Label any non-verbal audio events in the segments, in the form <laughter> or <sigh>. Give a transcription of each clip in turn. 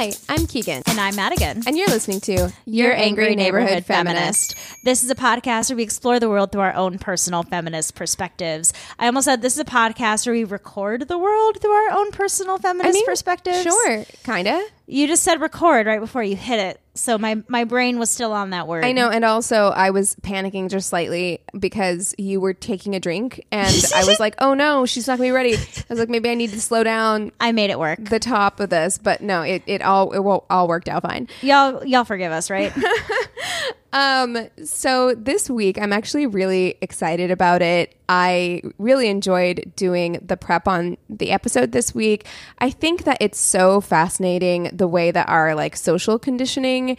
Hi, I'm Keegan. And I'm Madigan. And you're listening to Your Angry Neighborhood Feminist. This is a podcast where we explore the world through our own personal feminist perspectives. I almost said this is a podcast where we record the world through our own personal feminist mean, perspectives. Sure, kinda. You just said record right before you hit it. So my, my brain was still on that word. I know, and also I was panicking just slightly because you were taking a drink, and <laughs> I was like, "Oh no, she's not gonna be ready." I was like, "Maybe I need to slow down I made it work. the top of this," but no, it, it all it all worked out fine. Y'all y'all forgive us, right? <laughs> Um, so this week I'm actually really excited about it. I really enjoyed doing the prep on the episode this week. I think that it's so fascinating the way that our like social conditioning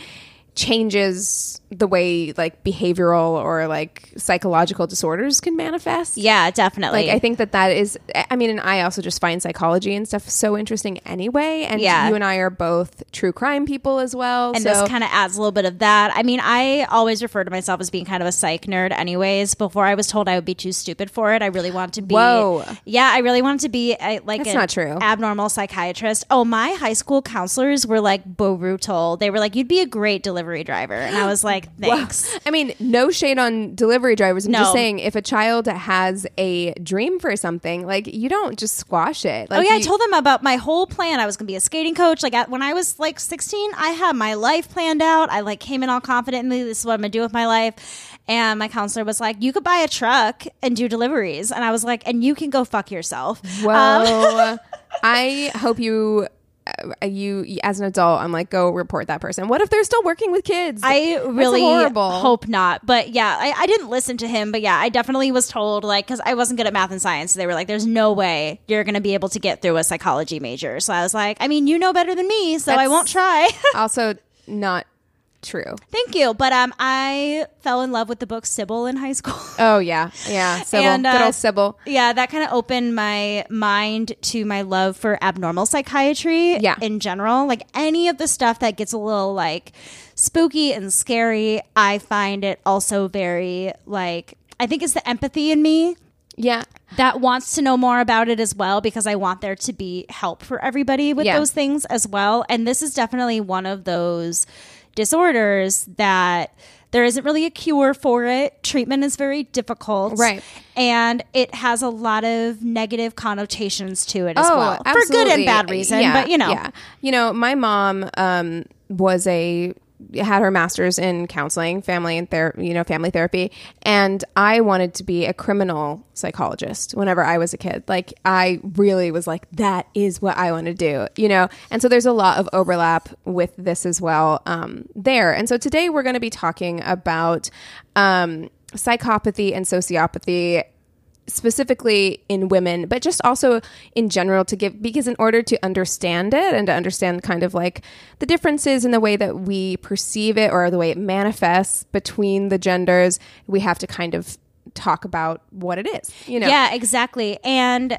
changes the way like behavioral or like psychological disorders can manifest. yeah, definitely. Like I think that that is I mean and I also just find psychology and stuff so interesting anyway and Yeah. you and I are both true crime people as well. and so this kind of adds a little bit of that. I mean, I always refer to myself as being kind of a psych nerd, anyways. Before I was told I would be too stupid for it, I really wanted to be. Whoa. Yeah, I really wanted to be a, like That's an not true. abnormal psychiatrist. Oh, my high school counselors were like brutal. They were like, "You'd be a great delivery driver," and I was like, "Thanks." I mean, no shade on delivery drivers. I'm just saying, if a child has a dream for something, like you don't just squash it. Oh, like, oh yeah, I told them about my whole plan. I was going to be a skating coach. Like at, when I was like 16, I had my life planned out. I like came in all confidently. This is what I'm going to do with my life. And my counselor was like, "You could buy a truck and do deliveries." And I was like, "And you can go fuck yourself." Whoa! Um, <laughs> I hope you, Uh, you as an adult, I'm like, go report that person. What if they're still working with kids? I That's really horrible. hope not. But yeah, I, I didn't listen to him. But yeah, I definitely was told, like, because I wasn't good at math and science. so They were like, there's no way you're going to be able to get through a psychology major. So I was like, I mean, you know better than me, so I won't try. <laughs> also not true. Thank you. But um, I fell in love with the book Sybil in high school. <laughs> Oh yeah, yeah. <laughs> Sybil, And, uh, good old Sybil. Yeah, that kind of opened my mind to my love for abnormal psychiatry Yeah. in general. Like any of the stuff that gets a little like spooky and scary, I find it also very like I think it's the empathy in me Yeah. that wants to know more about it as well because I want there to be help for everybody with Yeah. those things as well. And this is definitely one of those disorders that there isn't really a cure for it. Treatment is very difficult. Right. And it has a lot of negative connotations to it as Oh, well. For good and bad reason. Yeah, but you know. yeah. you know, my mom um, was a had her master's in counseling, family and ther- you know, family therapy, and I wanted to be a criminal psychologist whenever I was a kid. Like I really was like that is what I want to do, you know. And so there's a lot of overlap with this as well um, there. And so today we're going to be talking about um, psychopathy and sociopathy specifically in women, but just also in general to give, because in order to understand it and to understand kind of like the differences in the way that we perceive it or the way it manifests between the genders, we have to kind of talk about what it is, you know? Yeah, exactly. And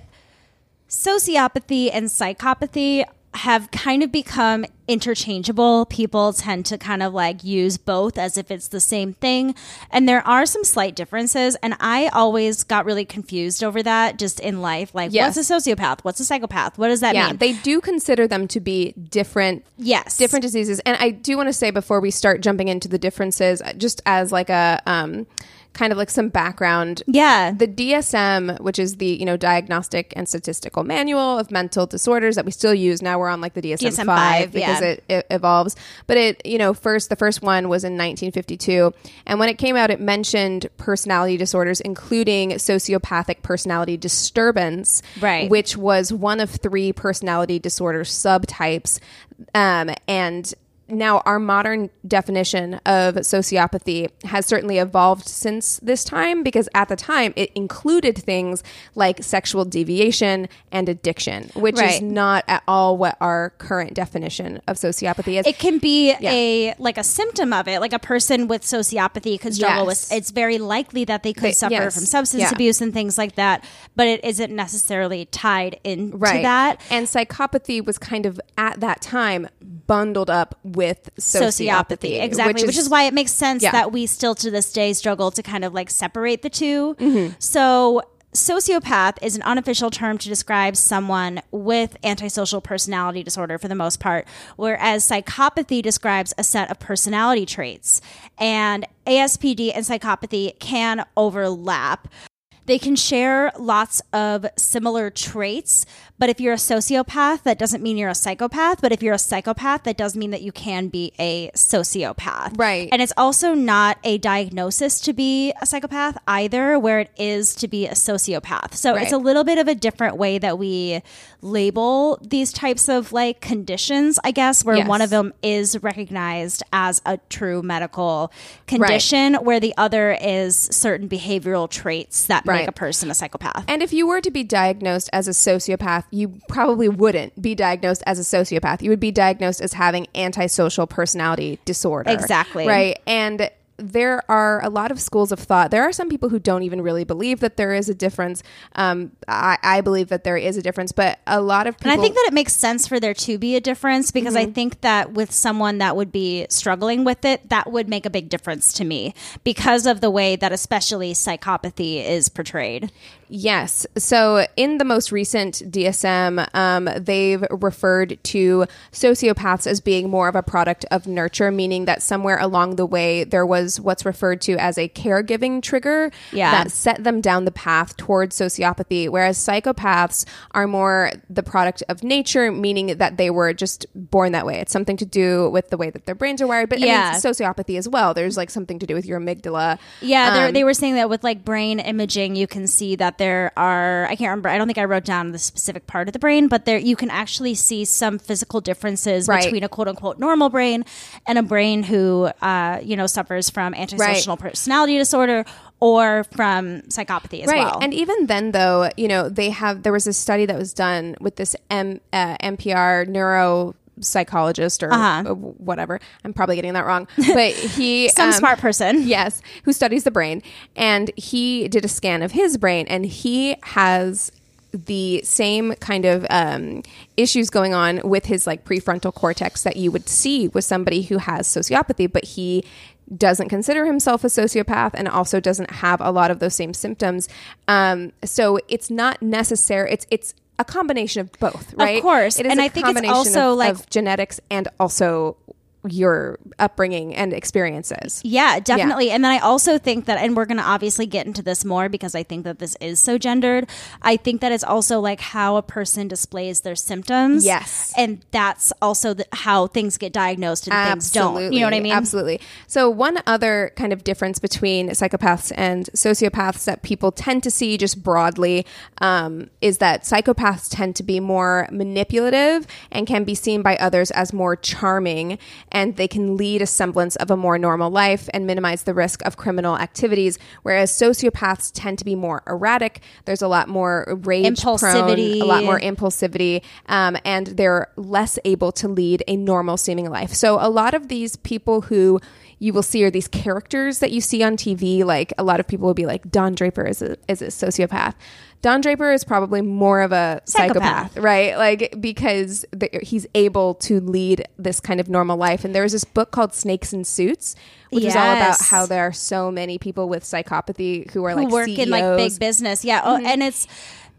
sociopathy and psychopathy have kind of become interchangeable. People tend to kind of like use both as if it's the same thing. And there are some slight differences. And I always got really confused over that just in life. Like, Yes. what's a sociopath? What's a psychopath? What does that Yeah, mean? they do consider them to be different yes. different diseases. And I do want to say before we start jumping into the differences, just as like a um, kind of like some background. Yeah. The DSM, which is the you know Diagnostic and Statistical Manual of Mental Disorders that we still use now, we're on like the DSM, DSM-5, five because yeah. it, it evolves. But it you know first the first one was in 1952, and when it came out, it mentioned personality disorders, including sociopathic personality disturbance, Right. Which was one of three personality disorder subtypes, um, and now our modern definition of sociopathy has certainly evolved since this time because at the time it included things like sexual deviation and addiction which is not at all what our current definition of sociopathy is it can be a like a symptom of it like a person with sociopathy could struggle Yes. with it's very likely that they could They- suffer yes. from substance Yeah. abuse and things like that but it isn't necessarily tied into right that and psychopathy was kind of at that time bundled up with sociopathy, exactly which, is, why it makes sense Yeah. that we still to this day struggle to kind of like separate the 2 Mm-hmm. so sociopath is an unofficial term to describe someone with antisocial personality disorder for the most part whereas psychopathy describes a set of personality traits and aspd and psychopathy can overlap they can share lots of similar traits, but if you're a sociopath, that doesn't mean you're a psychopath. But if you're a psychopath, that does mean that you can be a sociopath. Right. And it's also not a diagnosis to be a psychopath either, where it is to be a sociopath. So Right. it's a little bit of a different way that we label these types of like conditions, I guess, where Yes. one of them is recognized as a true medical condition, where the other is certain behavioral traits that Right. make a person a psychopath. And if you were to be diagnosed as a sociopath, you probably wouldn't be diagnosed as a sociopath. You would be diagnosed as having antisocial personality disorder. Exactly. Right. And there are a lot of schools of thought. There are some people who don't even really believe that there is a difference. Um, I, I believe that there is a difference, but a lot of people. And I think that it makes sense for there to be a difference because Mm-hmm. I think that with someone that would be struggling with it, that would make a big difference to me because of the way that especially psychopathy is portrayed. Yes. So in the most recent DSM, um, they've referred to sociopaths as being more of a product of nurture, meaning that somewhere along the way there was what's referred to as a caregiving trigger Yeah. that set them down the path towards sociopathy, whereas psychopaths are more the product of nature, meaning that they were just born that way. It's something to do with the way that their brains are wired, but Yeah. I mean, sociopathy as well. There's like something to do with your amygdala. Yeah, Um, they were saying that with like brain imaging, you can see that there are. I can't remember. I don't think I wrote down the specific part of the brain, but there you can actually see some physical differences Right. between a quote unquote normal brain and a brain who, uh, you know, suffers from antisocial personality disorder or from psychopathy as right. well. And even then, though, you know, they have there was a study that was done with this M, uh, NPR neuro psychologist or Uh-huh. uh, whatever. I'm probably getting that wrong, but he <laughs> some um, smart person. yes, who studies the brain, and he did a scan of his brain, and he has the same kind of um, issues going on with his like prefrontal cortex that you would see with somebody who has sociopathy, but he doesn't consider himself a sociopath and also doesn't have a lot of those same symptoms. Um, so it's not necessary. It's it's a combination of both, right? Of course. it is And I think it's also, like- of genetics and also your upbringing and experiences. Yeah, definitely. And then I also think that, and we're going to obviously get into this more because I think that this is so gendered. I think that it's also like how a person displays their symptoms. Yes. And that's also the, how things get diagnosed and things don't. You know what I mean? Absolutely. So one other kind of difference between psychopaths and sociopaths that people tend to see just broadly um, is that psychopaths tend to be more manipulative and can be seen by others as more charming, and they can lead a semblance of a more normal life and minimize the risk of criminal activities. Whereas sociopaths tend to be more erratic. There's a lot more rage, prone, Impulsivity. a lot more impulsivity, um, and they're less able to lead a normal seeming life. So, a lot of these people who you will see are these characters that you see on TV. Like a lot of people will be like, Don Draper is a, is a sociopath. Don Draper is probably more of a psychopath, Psychopath. right? Like because the, he's able to lead this kind of normal life. And there was this book called Snakes in Suits, which is all about how there are so many people with psychopathy who are Who like work in like big business. Yeah. Oh, mm-hmm. and it's.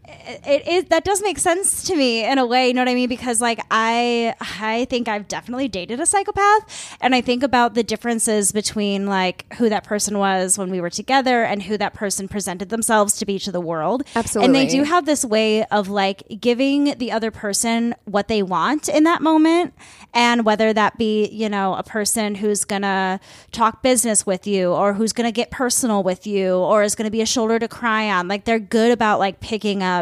It, it that does make sense to me in a way, you know what I mean? Because like I I think I've definitely dated a psychopath, and I think about the differences between like who that person was when we were together and who that person presented themselves to be to the world. Absolutely. and they do have this way of like giving the other person what they want in that moment, and whether that be you know a person who's gonna talk business with you, or who's gonna get personal with you, or is gonna be a shoulder to cry on. Like they're good about like picking up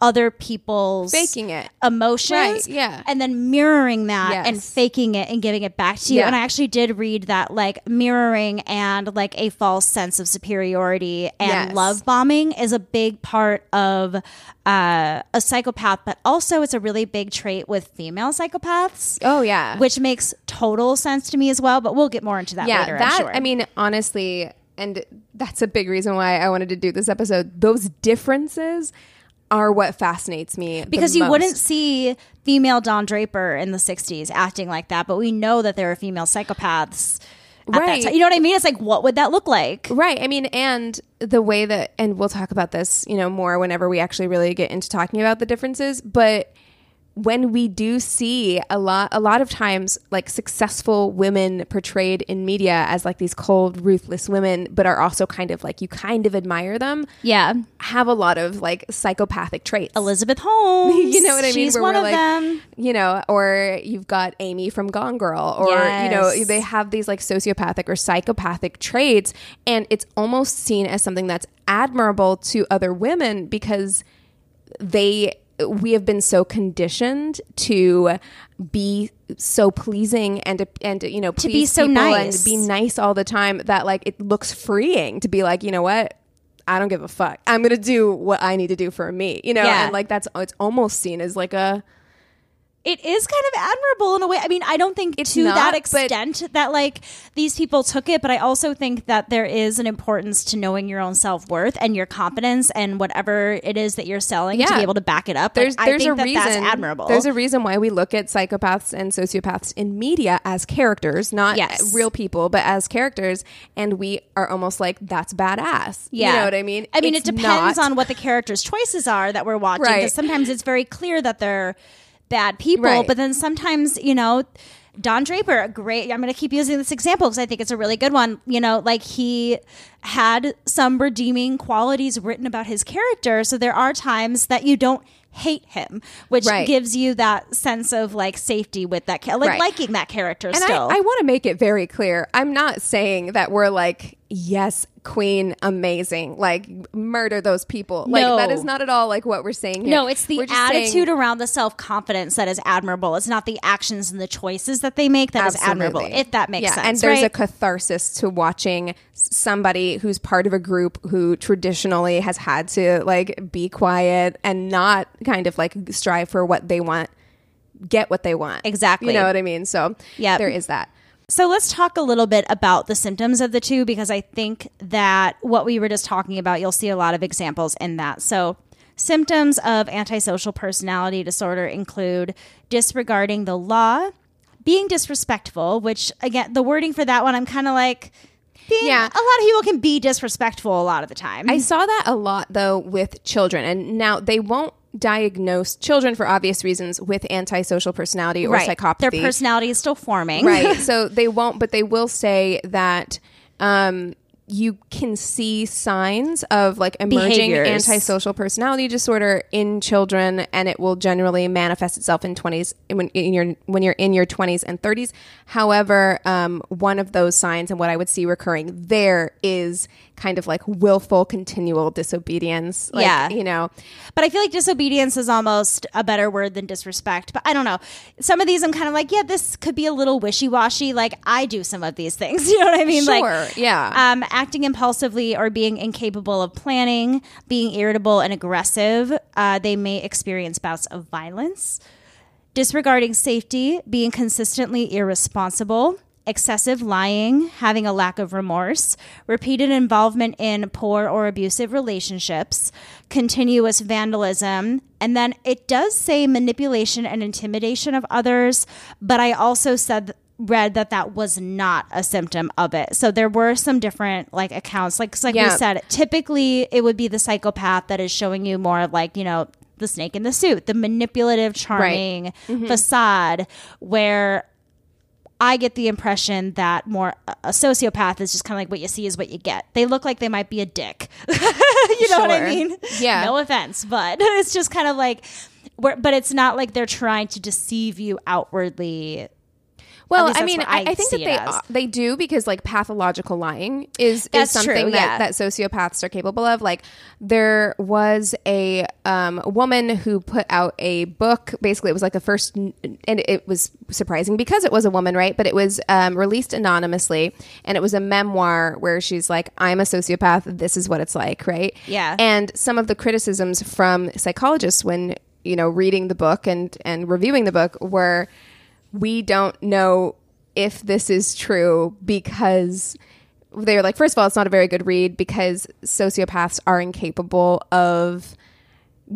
other people's Faking it. emotions Right, yeah. and then mirroring that Yes. and faking it and giving it back to you Yeah. and i actually did read that like mirroring and like a false sense of superiority and Yes. love bombing is a big part of uh, a psychopath but also it's a really big trait with female psychopaths Oh yeah. which makes total sense to me as well but we'll get more into that yeah, later that I'm sure. I mean, honestly, and that's a big reason why I wanted to do this episode. Those differences are what fascinates me because you most. wouldn't see female Don Draper in the 60s acting like that, but we know that there are female psychopaths at Right. that time. You know what I mean? It's like, what would that look like? Right. I mean, and the way that, and we'll talk about this, you know, more whenever we actually really get into talking about the differences. But when we do see a lot, a lot of times, like successful women portrayed in media as like these cold, ruthless women, but are also kind of like you kind of admire them, Yeah. have a lot of like psychopathic traits. Elizabeth <laughs> Holmes. you know what I mean? She's Where one of like, them. You know, or you've got Amy from Gone Girl, or you know, they have these like sociopathic or psychopathic traits, and it's almost seen as something that's admirable to other women because they we have been so conditioned to be so pleasing and to, and you know To be so nice. and be nice all the time that like it looks freeing to be like you know what I don't give a fuck I'm gonna do what I need to do for me you know Yeah. and like that's it's almost seen as like a It is kind of admirable in a way. I mean, I don't think It's to not, that extent that like these people took it, but I also think that there is an importance to knowing your own self worth and your competence and whatever it is that you're selling to be able to back it up. there's like, there's I think a that reason that's admirable. There's a reason why we look at psychopaths and sociopaths in media as characters, not Yes. real people, but as characters, and we are almost like that's badass. you know what I mean? I mean, It's it depends not. on what the character's choices are that we're watching. Right. Because sometimes it's very clear that they're bad people, Right. but then sometimes, you know, Don Draper, a great. I'm going to keep using this example because I think it's a really good one. You know, like he had some redeeming qualities written about his character. So there are times that you don't hate him, which Right. gives you that sense of like safety with that, like Right. liking that character And still. I, I want to make it very clear. I'm not saying that we're like, yes, queen, amazing, like murder those people. Like No. that is not at all like what we're saying. Here. No, it's the We're just saying- attitude around the self confidence that is admirable. It's not the actions and the choices that they make that is admirable. If that makes yeah, sense, And there's a catharsis to watching somebody who's part of a group who traditionally has had to like be quiet and not kind of like strive for what they want, get what they want. Exactly. You know what I mean? So yeah, there is that. So let's talk a little bit about the symptoms of the two because I think that what we were just talking about, you'll see a lot of examples in that. So, symptoms of antisocial personality disorder include disregarding the law, being disrespectful, which again, the wording for that one, I'm kind of like, being, Yeah. a lot of people can be disrespectful a lot of the time. I saw that a lot though with children, and now they won't diagnose children for obvious reasons with antisocial personality or psychopathy. Their personality is still forming. right? <laughs> so they won't, but they will say that um, you can see signs of like emerging Behaviors. antisocial personality disorder in children, and it will generally manifest itself in twenties when in your when you're in your twenties and thirties. However, um, one of those signs and what I would see recurring there is kind of like willful, continual disobedience. Like, Yeah. you know, But I feel like disobedience is almost a better word than disrespect. But I don't know. Some of these I'm kind of like, yeah, this could be a little wishy washy. Like I do some of these things. <laughs> You know what I mean? Sure, Like, yeah. Um, acting impulsively or being incapable of planning, being irritable and aggressive. Uh, they may experience bouts of violence. Disregarding safety, being consistently irresponsible, excessive lying, having a lack of remorse, repeated involvement in poor or abusive relationships, continuous vandalism, and then it does say manipulation and intimidation of others, but I also said read that that was not a symptom of it. So there were some different like accounts. Like like we said typically it would be the psychopath that is showing you more of like, you know, the snake in the suit, the manipulative, charming mm-hmm. facade, where I get the impression that more a sociopath is just kind of like what you see is what you get. They look like they might be a dick. <laughs> you know what I mean? Yeah. No offense, but <laughs> it's just kind of like, but it's not like they're trying to deceive you outwardly. Well, I mean, I, I think that they they do because like pathological lying is That's is something true, that that sociopaths are capable of. Like there was a um, woman who put out a book. Basically, it was like the first, and it was surprising because it was a woman, right? But it was um, released anonymously, and it was a memoir where she's like, "I'm a sociopath. This is what it's like," right? Yeah. And some of the criticisms from psychologists when you know reading the book and and reviewing the book were we don't know if this is true because they're like first of all it's not a very good read because sociopaths are incapable of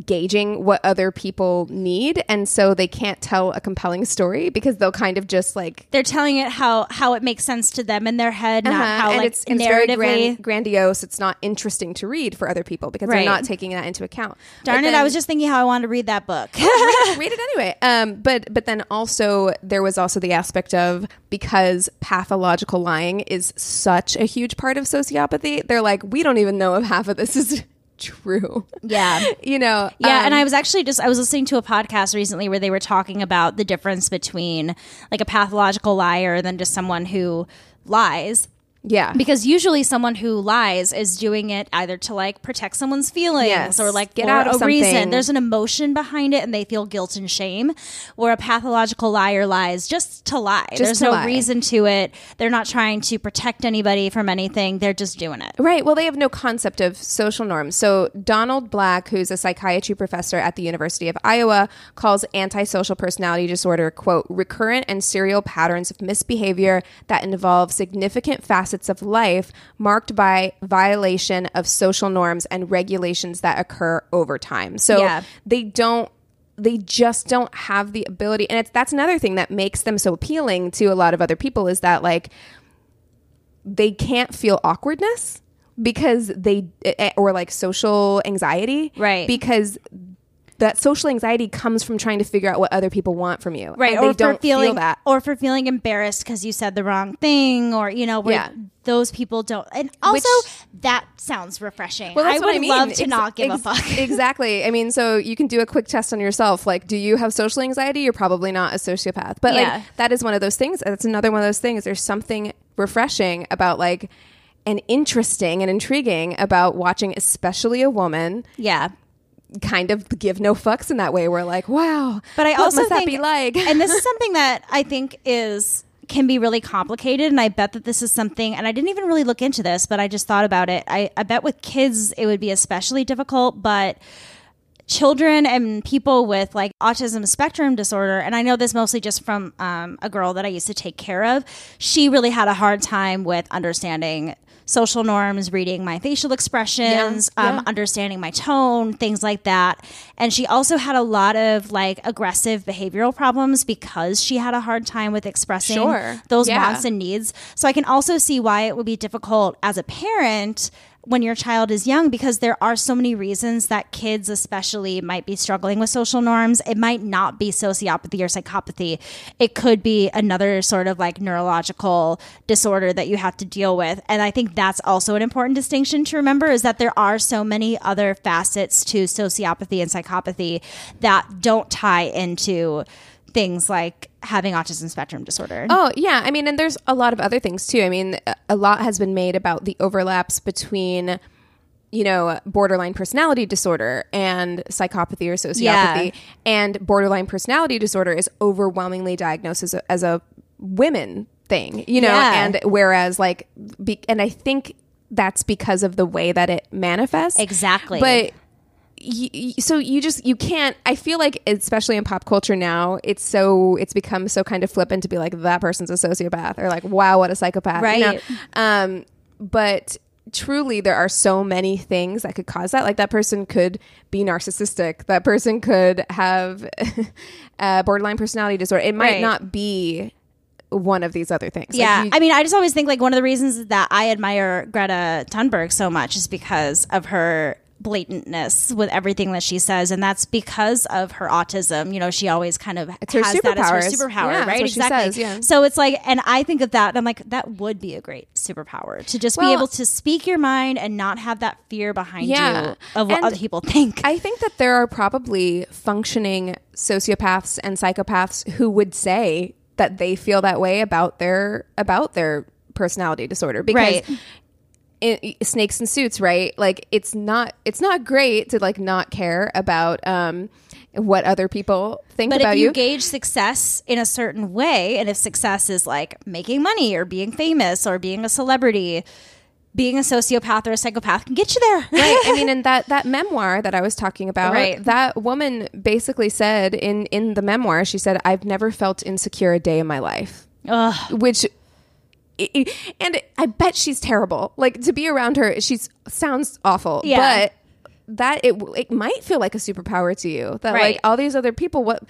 gauging what other people need and so they can't tell a compelling story because they'll kind of just like They're telling it how how it makes sense to them in their head, not uh-huh, how and like it's, it's very grand, grandiose it's not interesting to read for other people because Right. they're not taking that into account Darn But it! I was just thinking how I wanted to read that book. read, it, <laughs> read it anyway. Um, but but then also there was also the aspect of because pathological lying is such a huge part of sociopathy. They're like, we don't even know if half of this is true. Yeah. <laughs> you know. Yeah, um, and I was actually just I was listening to a podcast recently where they were talking about the difference between like a pathological liar than just someone who lies. Yeah Because usually someone who lies is doing it either to like protect someone's feelings Yes. or like Get for out of a reason. There's an emotion behind it and they feel guilt and shame. Where a pathological liar lies just to lie. There's to no lie. reason to it. They're not trying to protect anybody from anything. They're just doing it. Right. Well, they have no concept of social norms. So, Donald Black, who's a psychiatry professor at the University of Iowa, calls antisocial personality disorder, quote, recurrent and serial patterns of misbehavior that involve significant facets of life marked by violation of social norms and regulations that occur over time. So, Yeah. they don't they just don't have the ability and it's that's another thing that makes them so appealing to a lot of other people is that like they can't feel awkwardness because they eh, or like social anxiety Right. because that social anxiety comes from trying to figure out what other people want from you right and they or don't for feeling feel that or for feeling embarrassed because you said the wrong thing or you know where Yeah. those people don't and also Which- that sounds refreshing well, that's i what would I mean. love to Ex- not give ex- a fuck <laughs> exactly. I mean, so you can do a quick test on yourself. Like, do you have social anxiety? You're probably not a sociopath. But Yeah. like, that is one of those things. That's another one of those things. There's something refreshing about like, and interesting and intriguing about watching, especially a woman, yeah kind of give no fucks in that way. We're like, wow. but i what also must that think be like? and this is <laughs> something that i think is can be really complicated and i bet that this is something and i didn't even really look into this but i just thought about it i, I bet with kids it would be especially difficult but children and people with like autism spectrum disorder, and I know this mostly just from um, a girl that I used to take care of, she really had a hard time with understanding social norms, reading my facial expressions, Yeah, um, yeah. understanding my tone, things like that. And she also had a lot of like aggressive behavioral problems because she had a hard time with expressing Sure. those Yeah. wants and needs. So I can also see why it would be difficult as a parent when your child is young because there are so many reasons that kids especially might be struggling with social norms. It might not be sociopathy or psychopathy. It could be another sort of like neurological disorder that you have to deal with. And i think that's also an important distinction to remember is that there are so many other facets to sociopathy and psychopathy that don't tie into things like having autism spectrum disorder Oh, yeah. I mean, and there's a lot of other things too. I mean, a- lot has been made about the overlaps between, you know, borderline personality disorder and psychopathy or sociopathy. Yeah. And borderline personality disorder is overwhelmingly diagnosed as a, as a women thing, you know, Yeah. and whereas, like, be, and I think that's because of the way that it manifests. Exactly. But y- y- so you just you can't i feel like especially in pop culture now it's so it's become so kind of flippant to be like that person's a sociopath or like wow what a psychopath you know? Right. um but truly there are so many things that could cause that like that person could be narcissistic that person could have <laughs> a borderline personality disorder it might Right. not be one of these other things Like, Yeah, you- I mean, I just always think like one of the reasons that I admire Greta Thunberg so much is because of her blatantness with everything that she says, and that's because of her autism. You know, she always kind of her has that as her superpower, Yeah, right? exactly. says, yeah. So it's like, and I think of that, and I'm like, that would be a great superpower to just be able to speak your mind and not have that fear behind Yeah. you of what And other people think. I think that there are probably functioning sociopaths and psychopaths who would say that they feel that way about their about their personality disorder because Right. Snakes and suits, right? Like it's not it's not great to like not care about um what other people think But about if you, you. gauge success in a certain way, and if success is like making money or being famous or being a celebrity, being a sociopath or a psychopath can get you there. right i <laughs> mean in that that memoir that i was talking about Right. that woman basically said in in the memoir she said i've never felt insecure a day in my life Ugh. which and i bet she's terrible like to be around her she's sounds awful Yeah. but that it it might feel like a superpower to you that like all these other people what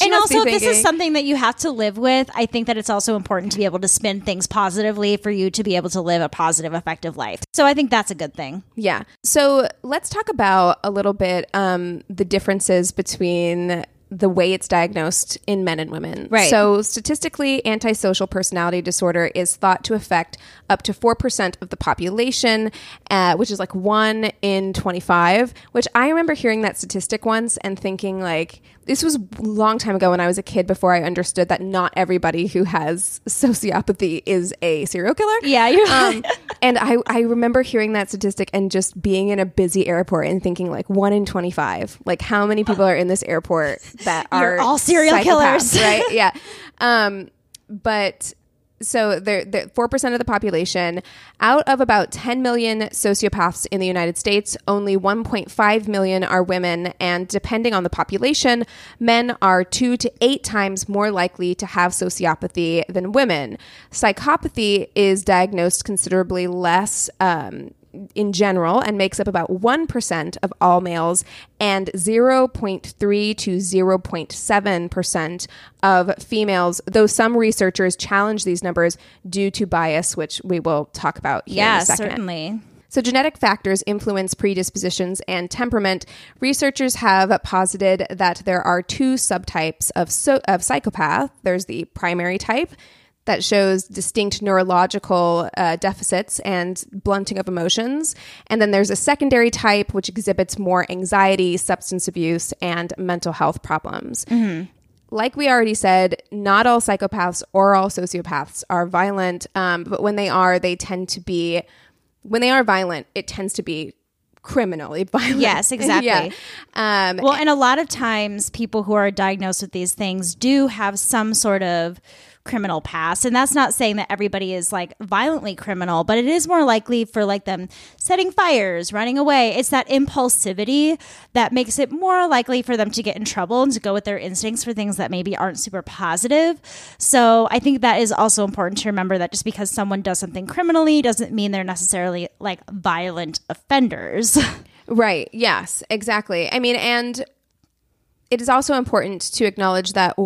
and also, this is something that you have to live with. I think that it's also important to be able to spin things positively for you to be able to live a positive, effective life. So I think that's a good thing. Yeah. So let's talk about a little bit um, the differences between the way it's diagnosed in men and women. Right. So statistically, antisocial personality disorder is thought to affect up to 4% of the population, uh, which is like one in 25, which I remember hearing that statistic once and thinking like, this was a long time ago when I was a kid before I understood that not everybody who has sociopathy is a serial killer. Yeah, you're um, <laughs> and I, I remember hearing that statistic and just being in a busy airport and thinking like one in 25 like how many people are in this airport that You're all serial killers. right yeah <laughs> um but so they're, they're 4% of the population. Out of about 10 million sociopaths in the united states only 1.5 million are women. And depending on the population men are two to eight times more likely to have sociopathy than women. Psychopathy is diagnosed considerably less um, in general and makes up about 1% of all males and 0.3 to 0.7% of females, though some researchers challenge these numbers due to bias, which we will talk about here in Yeah, a second. certainly. So, genetic factors influence predispositions and temperament. Researchers have posited that there are two subtypes of, so- of psychopath. There's the primary type that shows distinct neurological uh, deficits and blunting of emotions. And then there's a secondary type, which exhibits more anxiety, substance abuse, and mental health problems like we already said, not all psychopaths or all sociopaths are violent, um, but when they are, they tend to be, when they are violent, it tends to be criminally <laughs> violent. Yes, <laughs> exactly. yeah. Um, Well, and a lot of times people who are diagnosed with these things do have some sort of criminal past. And that's not saying that everybody is like violently criminal, but it is more likely for like them setting fires, running away. It's that impulsivity that makes it more likely for them to get in trouble and to go with their instincts for things that maybe aren't super positive. So I think that is also important to remember that just because someone does something criminally doesn't mean they're necessarily like violent offenders. <laughs> Right. Yes, exactly. I mean, and it is also important to acknowledge that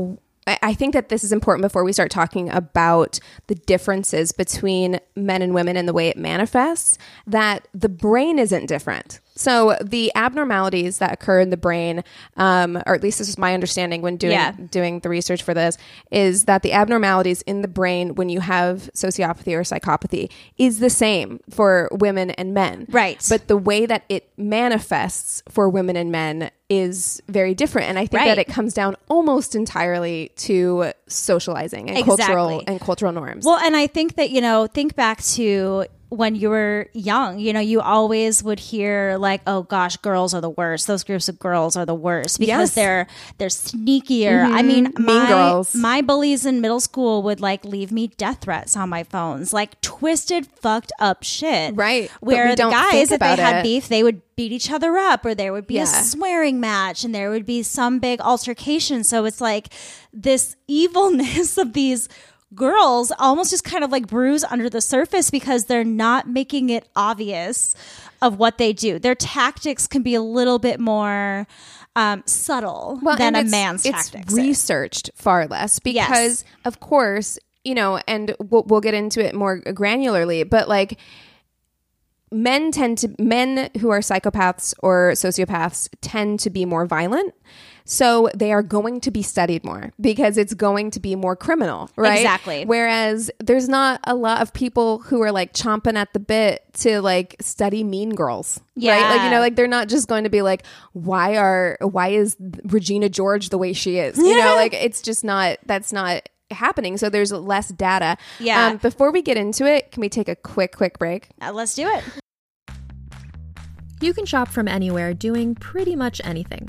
I- think that this is important before we start talking about the differences between men and women and the way it manifests, that the brain isn't different. So the abnormalities that occur in the brain, um, or at least this is my understanding when doing Yeah. doing the research for this, is that the abnormalities in the brain when you have sociopathy or psychopathy is the same for women and men. Right. But the way that it manifests for women and men is very different. And I think Right. that it comes down almost entirely to socializing and cultural and cultural norms. Well, and I think that, you know, think back to when you were young, you know, you always would hear like, "Oh gosh, girls are the worst. Those groups of girls are the worst because Yes. they're they're sneakier." I mm-hmm. mean, Mean my girls. my bullies in middle school would like leave me death threats on my phones, like twisted, fucked up shit. Right. Where the guys, if they about had beef, they would beat each other up, or there would be Yeah. a swearing match, and there would be some big altercation. So it's like this evilness <laughs> of these girls almost just kind of like bruise under the surface because they're not making it obvious of what they do. Their tactics can be a little bit more um, subtle than a man's it's tactics. researched far less Yes. because of course you know and we'll, we'll get into it more granularly but like men tend to men who are psychopaths or sociopaths tend to be more violent so they are going to be studied more because it's going to be more criminal right Exactly. whereas there's not a lot of people who are like chomping at the bit to like study mean girls right like you know like they're not just going to be like why are why is Regina George the way she is you know <laughs> like it's just not that's not happening so there's less data Yeah. um, before we get into it can we take a quick quick break Uh, let's do it. You can shop from anywhere doing pretty much anything.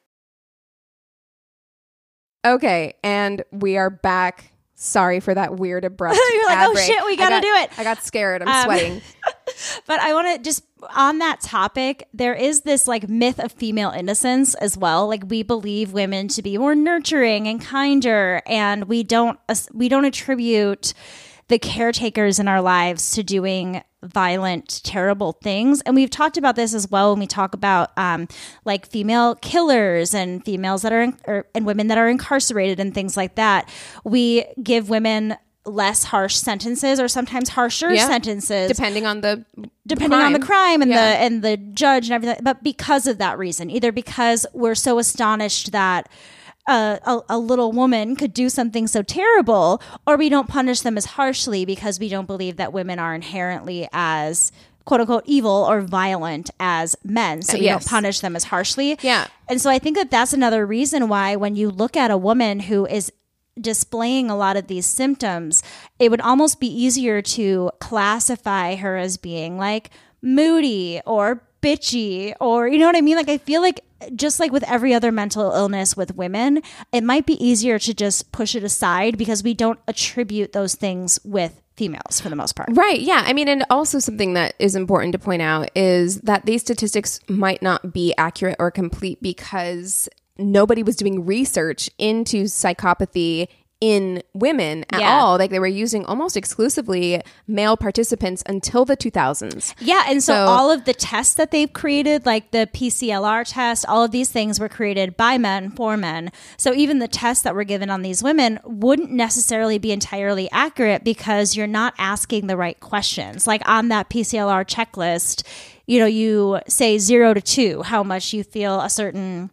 Okay, and we are back. Sorry for that weird abrupt. <laughs> You're like, "Oh, break. shit, we gotta got- do it." I got scared. I'm Um, sweating. <laughs> But I want to just on that topic, there is this like myth of female innocence as well. Like we believe women to be more nurturing and kinder, and we don't we don't attribute the caretakers in our lives to doing violent, terrible things. And we've talked about this as well when we talk about um, like female killers and females that are in, or, and women that are incarcerated and things like that. We give women less harsh sentences or sometimes harsher Yeah. sentences Depending on the depending on the crime and Yeah. the and the judge and everything but because of that reason either because we're so astonished that uh, a, a little woman could do something so terrible or we don't punish them as harshly because we don't believe that women are inherently as quote unquote evil or violent as men so we yes. don't punish them as harshly Yeah. and so i think that that's another reason why when you look at a woman who is displaying a lot of these symptoms, it would almost be easier to classify her as being like moody or bitchy or you know what I mean? Like I feel like just like with every other mental illness with women, it might be easier to just push it aside because we don't attribute those things with females for the most part. Right. Yeah. I mean, and also something that is important to point out is that these statistics might not be accurate or complete because nobody was doing research into psychopathy in women at Yeah. all. Like they were using almost exclusively male participants until the 2000s. Yeah, and so, So- all of the tests that they've created, like the PCLR test, all of these things were created by men for men. So even the tests that were given on these women wouldn't necessarily be entirely accurate because you're not asking the right questions. Like on that PCLR checklist, you know, you say zero to two, how much you feel a certain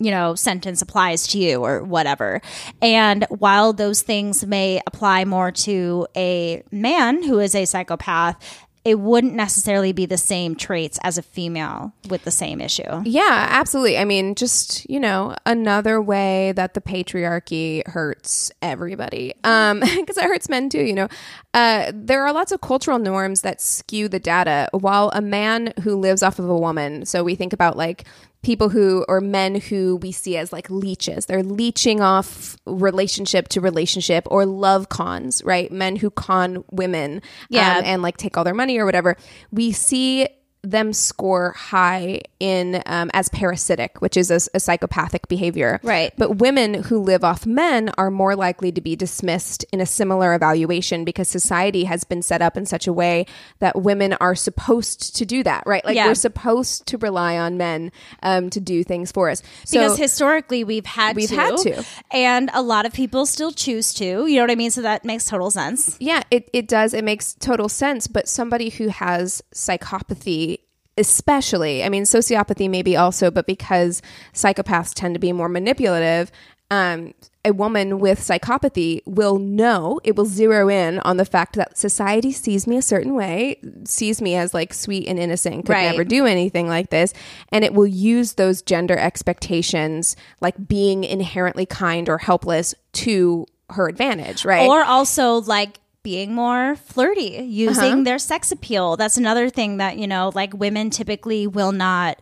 you know, sentence applies to you or whatever. And while those things may apply more to a man who is a psychopath, it wouldn't necessarily be the same traits as a female with the same issue. Yeah, absolutely. I mean, just, you know, another way that the patriarchy hurts everybody. Um, <laughs> because it hurts men too, you know. Uh, there are lots of cultural norms that skew the data. While a man who lives off of a woman, so we think about like people who or men who we see as like leeches. They're leeching off relationship to relationship or love cons, right? Men who con women Yeah. um, and like take all their money or whatever. We see them score high in um, as parasitic, which is a, a psychopathic behavior. Right. But women who live off men are more likely to be dismissed in a similar evaluation because society has been set up in such a way that women are supposed to do that, right? Like Yeah. we're supposed to rely on men um, to do things for us. Because historically we've had We've to, had to. and a lot of people still choose to. You know what I mean? So that makes total sense. Yeah, it, it does. It makes total sense. But somebody who has psychopathy, especially, I mean, sociopathy maybe also, but because psychopaths tend to be more manipulative, um, a woman with psychopathy will know, it will zero in on the fact that society sees me a certain way, sees me as like sweet and innocent, could Right. never do anything like this. And it will use those gender expectations, like being inherently kind or helpless, to her advantage, right? Or also like being more flirty, using Uh-huh. their sex appeal. That's another thing that, you know, like women typically will not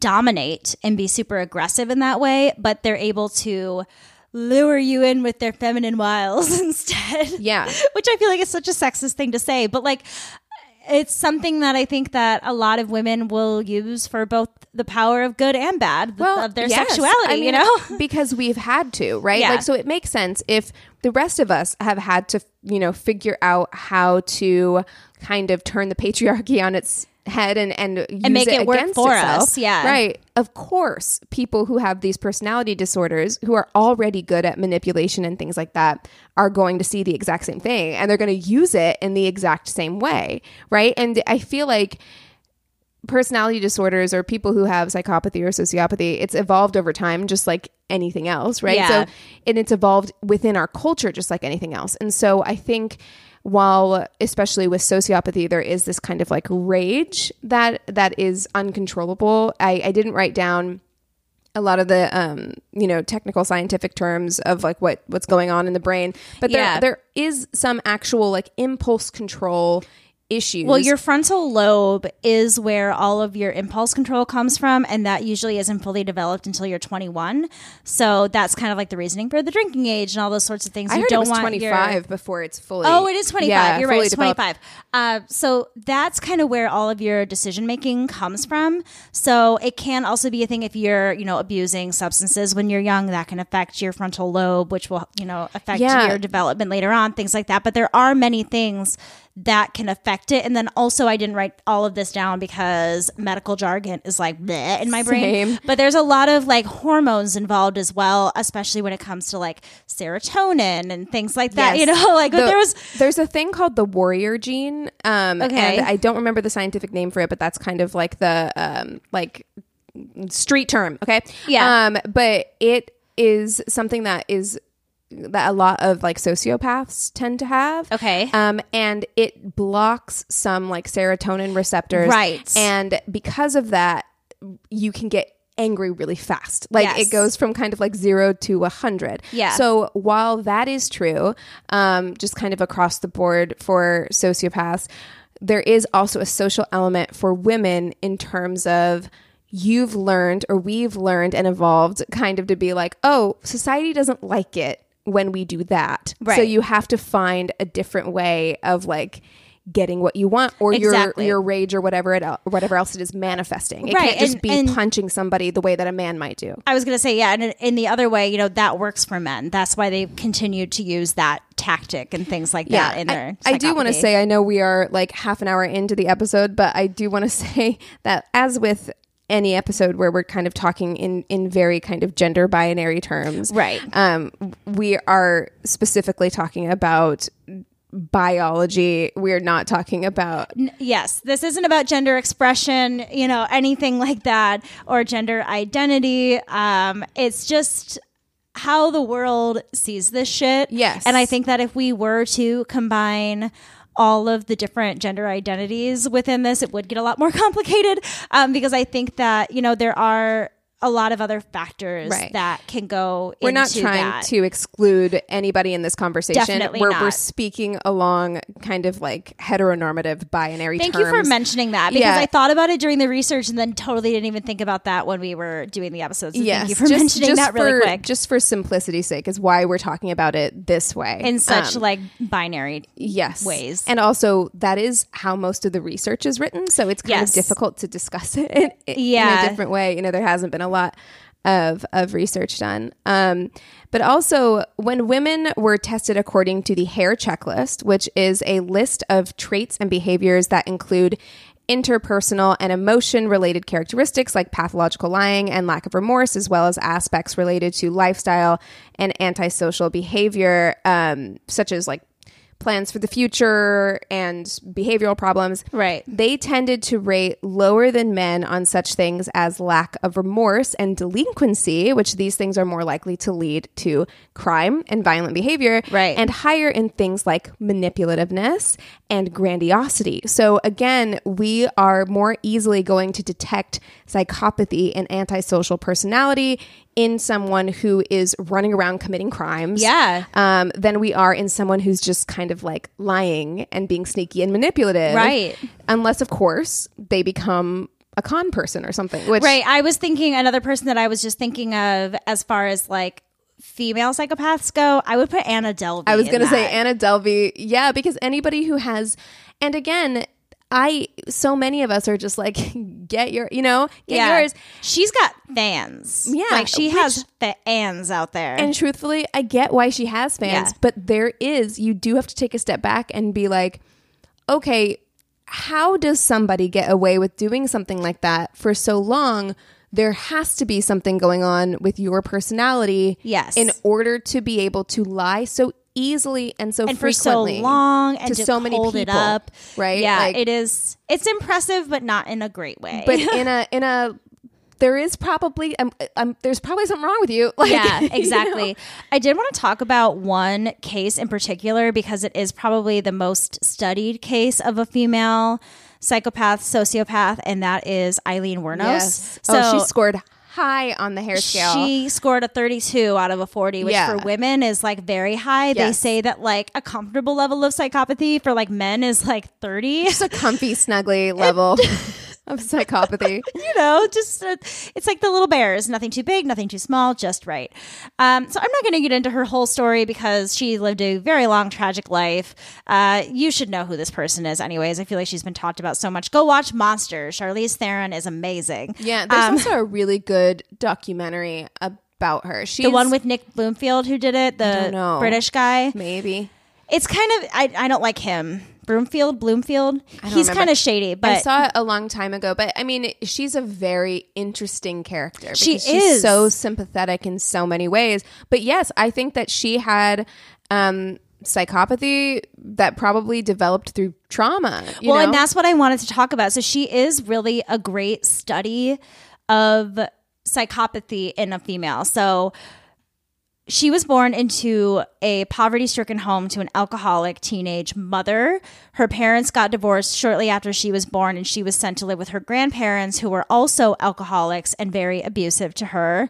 dominate and be super aggressive in that way, but they're able to lure you in with their feminine wiles <laughs> instead. Yeah. <laughs> Which I feel like is such a sexist thing to say, but like it's something that I think that a lot of women will use for both the power of good and bad of their yes. sexuality, I mean, you know? <laughs> because we've had to, right? Yeah. Like, so it makes sense if the rest of us have had to, you know, figure out how to kind of turn the patriarchy on its head and and, use make it work against for itself. us, yeah. right. Of course, people who have these personality disorders who are already good at manipulation and things like that are going to see the exact same thing and they're going to use it in the exact same way, right? And I feel like personality disorders or people who have psychopathy or sociopathy, it's evolved over time, just like anything else, right? Yeah. So, and it's evolved within our culture, just like anything else. And so, I think while, especially with sociopathy, there is this kind of like rage that that is uncontrollable. I, I didn't write down a lot of the um you know technical scientific terms of like what what's going on in the brain but there Yeah. there is some actual like impulse control issues Well, your frontal lobe is where all of your impulse control comes from, and that usually isn't fully developed until you're 21. So that's kind of like the reasoning for the drinking age and all those sorts of things. I you heard don't it was want 25 Your, before it's fully. Oh, it is 25. Yeah, You're right. It's 25. Uh, so that's kind of where all of your decision making comes from. So it can also be a thing if you're, you know, abusing substances when you're young, that can affect your frontal lobe, which will, you know, affect Yeah. your development later on, things like that. But there are many things that can affect it. And then also, I didn't write all of this down because medical jargon is like bleh in my brain. Same. But there's a lot of like hormones involved as well, especially when it comes to like serotonin and things like that. Yes. You know, <laughs> like The- there was there's a thing called the warrior gene um Okay. and i don't remember the scientific name for it but that's kind of like the um like street term okay Yeah. um but it is something that is that a lot of like sociopaths tend to have Okay. um and it blocks some like serotonin receptors Right. and because of that you can get angry really fast. Like Yes. it goes from kind of like zero to a hundred. Yeah. So while that is true, um, just kind of across the board for sociopaths, there is also a social element for women in terms of you've learned or we've learned and evolved kind of to be like, oh, society doesn't like it when we do that. Right. So you have to find a different way of like getting what you want or Exactly. your your rage or whatever it el- whatever else it is manifesting. It Right, can't just and- be and- punching somebody the way that a man might do. I was going to say, yeah, and in, the other way, you know, that works for men. That's why they continue to use that tactic and things like that in their. I, I do want to say I know we are like half an hour into the episode, but I do want to <laughs> say that as with any episode where we're kind of talking in in very kind of gender binary terms, Right. Um, we are specifically talking about biology. We're not talking about yes, this isn't about gender expression, you know, anything like that, or gender identity. Um, it's just how the world sees this shit. Yes. And I think that if we were to combine all of the different gender identities within this, it would get a lot more <laughs> complicated um, because I think that, you know, there are a lot of other factors Right. that can go we're not trying that. to exclude anybody in this conversation. Definitely we're, not. we're speaking along kind of like heteronormative binary Thank you for mentioning that because Yeah. I thought about it during the research and then totally didn't even think about that when we were doing the episodes. So yes, thank you for mentioning that really for, quick. Just for simplicity's sake, is why we're talking about it this way in such Um, like binary yes ways. and also that is how most of the research is written. So it's kind Yes. of difficult to discuss <laughs> it in, in Yeah. a different way. You know, there hasn't been a lot of of research done. Um, but also, when women were tested according to the Hare checklist, which is a list of traits and behaviors that include interpersonal and emotion related characteristics like pathological lying and lack of remorse, as well as aspects related to lifestyle and antisocial behavior, um, such as like plans for the future and behavioral problems. Right. They tended to rate lower than men on such things as lack of remorse and delinquency, which these things are more likely to lead to crime and violent behavior. Right. And higher in things like manipulativeness and grandiosity. So again, we are more easily going to detect psychopathy and antisocial personality in someone who is running around committing crimes Yeah. um, than we are in someone who's just kind of like lying and being sneaky and manipulative. Right. Unless, of course, they become a con person or something. Which, Right. I was thinking another person that I was just thinking of as far as like female psychopaths go. I would put Anna Delvey. I was going to say. Anna Delvey. Yeah, because anybody who has, and again, I so many of us are just like <laughs> get your, you know, get yeah. yours. She's got fans. Yeah, Like she which- has fans out there. And truthfully, I get why she has fans, Yeah. but there is, you do have to take a step back and be like, okay, how does somebody get away with doing something like that for so long? There has to be something going on with your personality. Yes. In order to be able to lie so easily and so and for so frequently long and to so many hold it people, up. right? Yeah, Like- it is. It's impressive, but not in a great way. But <laughs> in a, in a, there is probably, um, um, there's probably something wrong with you. <laughs> Like, yeah, <laughs> you know? exactly. I did want to talk about one case in particular because it is probably the most studied case of a female psychopath, sociopath, and that is Aileen Wuornos. Yes. So oh, she scored high on the Hare scale. She scored a 32 out of a 40, which Yeah. for women is like very high. They say that like a comfortable level of psychopathy for like men is like 30. just a comfy, snuggly <laughs> level <laughs> of psychopathy. <laughs> you know, just uh, it's like the little bears, nothing too big, nothing too small, just right. Um, so I'm not going to get into her whole story because she lived a very long, tragic life. Uh, you should know who this person is, anyways. I feel like she's been talked about so much. Go watch Monsters. Charlize Theron is amazing. Yeah, there's Um, also a really good documentary about her. She's the one with Nick Bloomfield who did it, the. British guy. maybe. It's kind of I, I don't like him. Broomfield, Bloomfield. He's kind of shady, but I saw it a long time ago, but I mean, she's a very interesting character. She she's is. so sympathetic in so many ways. But yes, I think that she had um, psychopathy that probably developed through trauma. you well, know? and that's what I wanted to talk about. So she is really a great study of psychopathy in a female. So she was born into a poverty stricken home to an alcoholic teenage mother. Her parents got divorced shortly after she was born, and she was sent to live with her grandparents, who were also alcoholics and very abusive to her.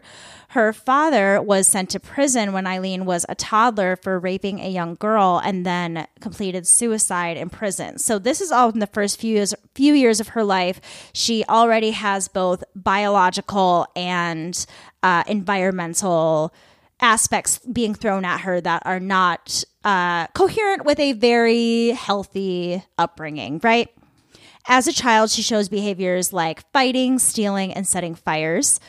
Her father was sent to prison when Aileen was a toddler for raping a young girl and then completed suicide in prison. So this is all in the first few years few years of her life. She already has both biological and uh, environmental aspects being thrown at her that are not uh, coherent with a very healthy upbringing, right? As a child, she shows behaviors like fighting, stealing, and setting fires.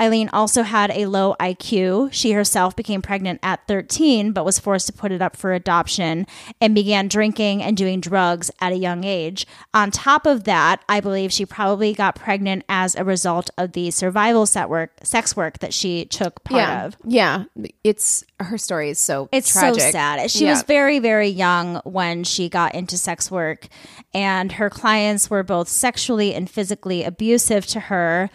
Aileen also had a low IQ. She herself became pregnant at 13, but was forced to put it up for adoption and began drinking and doing drugs at a young age. On top of that, I believe she probably got pregnant as a result of the survival set work, sex work that she took part yeah. of. Yeah. It's her story is so It's tragic. so sad. She Yeah. was very, very young when she got into sex work, and her clients were both sexually and physically abusive to her.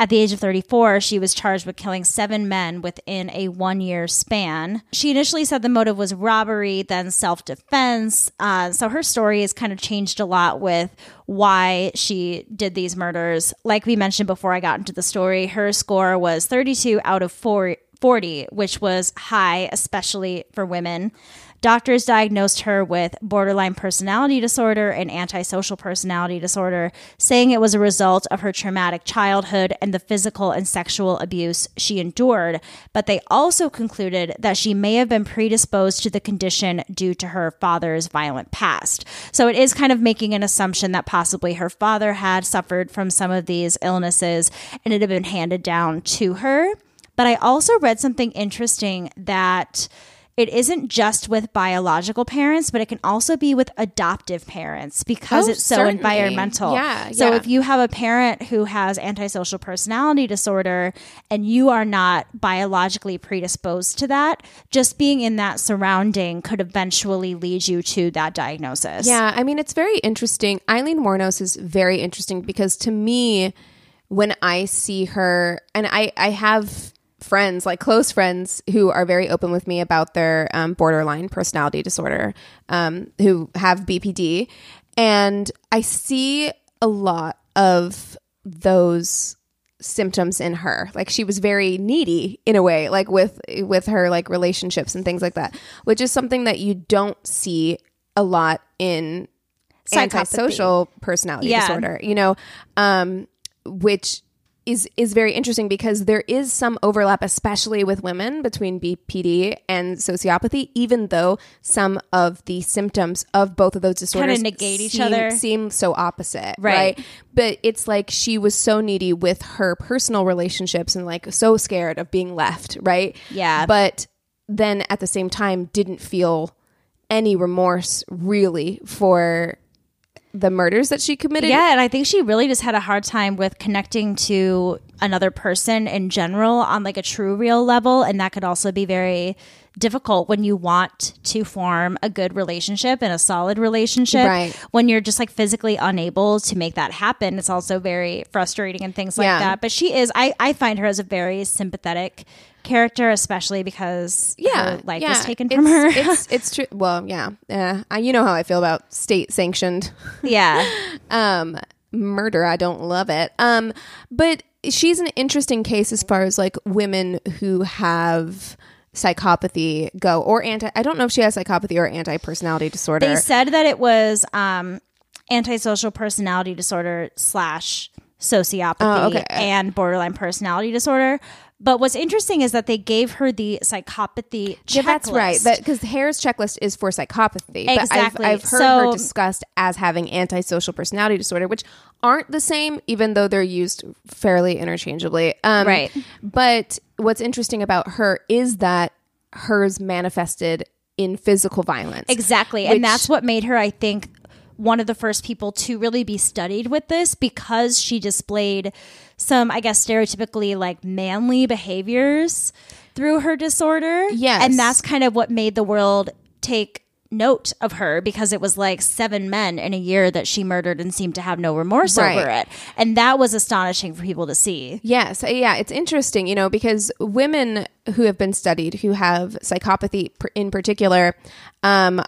At the age of 34, she was charged with killing seven men within a one year span. She initially said the motive was robbery, then self defense. Uh, so her story has kind of changed a lot with why she did these murders. Like we mentioned before I got into the story, her score was 32 out of 4 40, which was high, especially for women. Doctors diagnosed her with borderline personality disorder and antisocial personality disorder, saying it was a result of her traumatic childhood and the physical and sexual abuse she endured. But they also concluded that she may have been predisposed to the condition due to her father's violent past. So it is kind of making an assumption that possibly her father had suffered from some of these illnesses and it had been handed down to her. But I also read something interesting that it isn't just with biological parents, but it can also be with adoptive parents because Oh, it's so certainly. environmental. Yeah, So yeah. if you have a parent who has antisocial personality disorder and you are not biologically predisposed to that, just being in that surrounding could eventually lead you to that diagnosis. Yeah, I mean, it's very interesting. Aileen Wuornos is very interesting because to me, when I see her, and I, I have friends, like close friends, who are very open with me about their um, borderline personality disorder, um, who have BPD. And I see a lot of those symptoms in her like she was very needy in a way like with with her like relationships and things like that which is something that you don't see a lot in Psychopathy. antisocial personality Yeah. disorder you know um which is is very interesting because there is some overlap especially with women between BPD and sociopathy even though some of the symptoms of both of those disorders kind of negate each seem- other. seem so opposite Right. right but it's like she was so needy with her personal relationships and like so scared of being left right Yeah. but then at the same time didn't feel any remorse really for the murders that she committed Yeah, and I think she really just had a hard time with connecting to another person in general on like a true real level and that could also be very difficult when you want to form a good relationship and a solid relationship Right. when you're just like physically unable to make that happen it's also very frustrating and things like Yeah. that but she is I, I find her as a very sympathetic character especially because yeah, her life yeah. was taken from It's- her it's <laughs> it's true. Well, yeah, uh, I, you know how I feel about state sanctioned yeah <laughs> um murder. I don't love it. Um, but she's an interesting case as far as like women who have psychopathy go or anti. I don't know if she has psychopathy or anti personality disorder. They said that it was um, antisocial personality disorder slash sociopathy Oh, okay. and borderline personality disorder. But what's interesting is that they gave her the psychopathy checklist. Yeah, that's right. Because Hare's checklist is for psychopathy. But Exactly. I've, I've heard her discussed as having antisocial personality disorder, which aren't the same, even though they're used fairly interchangeably. Um, Right. But what's interesting about her is that hers manifested in physical violence. Exactly. Which- and that's what made her, I think, one of the first people to really be studied with this because she displayed some, I guess, stereotypically like manly behaviors through her disorder. Yes. And that's kind of what made the world take note of her because it was like seven men in a year that she murdered and seemed to have no remorse Right. over it. And that was astonishing for people to see. Yes, uh, yeah, it's interesting, you know, because women who have been studied who have psychopathy in particular um,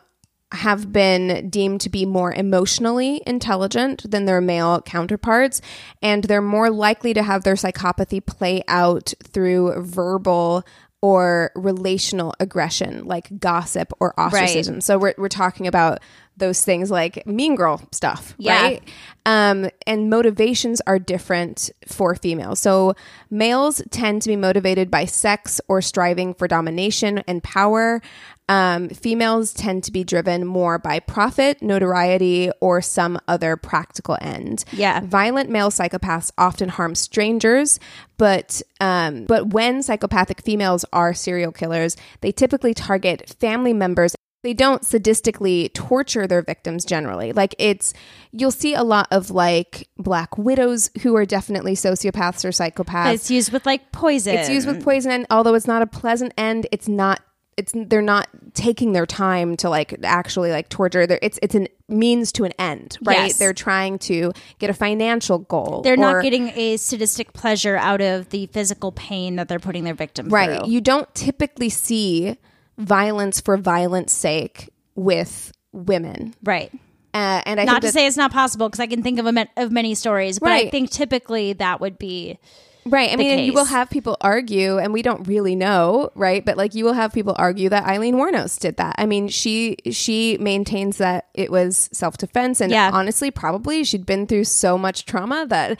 have been deemed to be more emotionally intelligent than their male counterparts, and they're more likely to have their psychopathy play out through verbal or relational aggression, like gossip or ostracism. So we're, we're talking about those things like mean girl stuff, Yeah. right? Um, and motivations are different for females. So males tend to be motivated by sex or striving for domination and power. Um, females tend to be driven more by profit, notoriety, or some other practical end. Yeah. Violent male psychopaths often harm strangers, but um, but when psychopathic females are serial killers, they typically target family members. They don't sadistically torture their victims generally. Like it's you'll see a lot of like black widows who are definitely sociopaths or psychopaths. It's used with like poison. It's used with poison, and although it's not a pleasant end, it's not. It's they're not taking their time to like actually like torture. They're, it's it's a means to an end, right? Yes. They're trying to get a financial goal. They're or- not getting a sadistic pleasure out of the physical pain that they're putting their victim right. through. You don't typically see violence for violence sake with women, right. uh, and I Not to that- say it's not possible because I can think of a, of many stories, but I think typically that would be Right. I mean, and you will have people argue, and we don't really know, right? But like, you will have people argue that Aileen Wuornos did that. I mean, she she maintains that it was self defense, and Yeah. honestly, probably she'd been through so much trauma that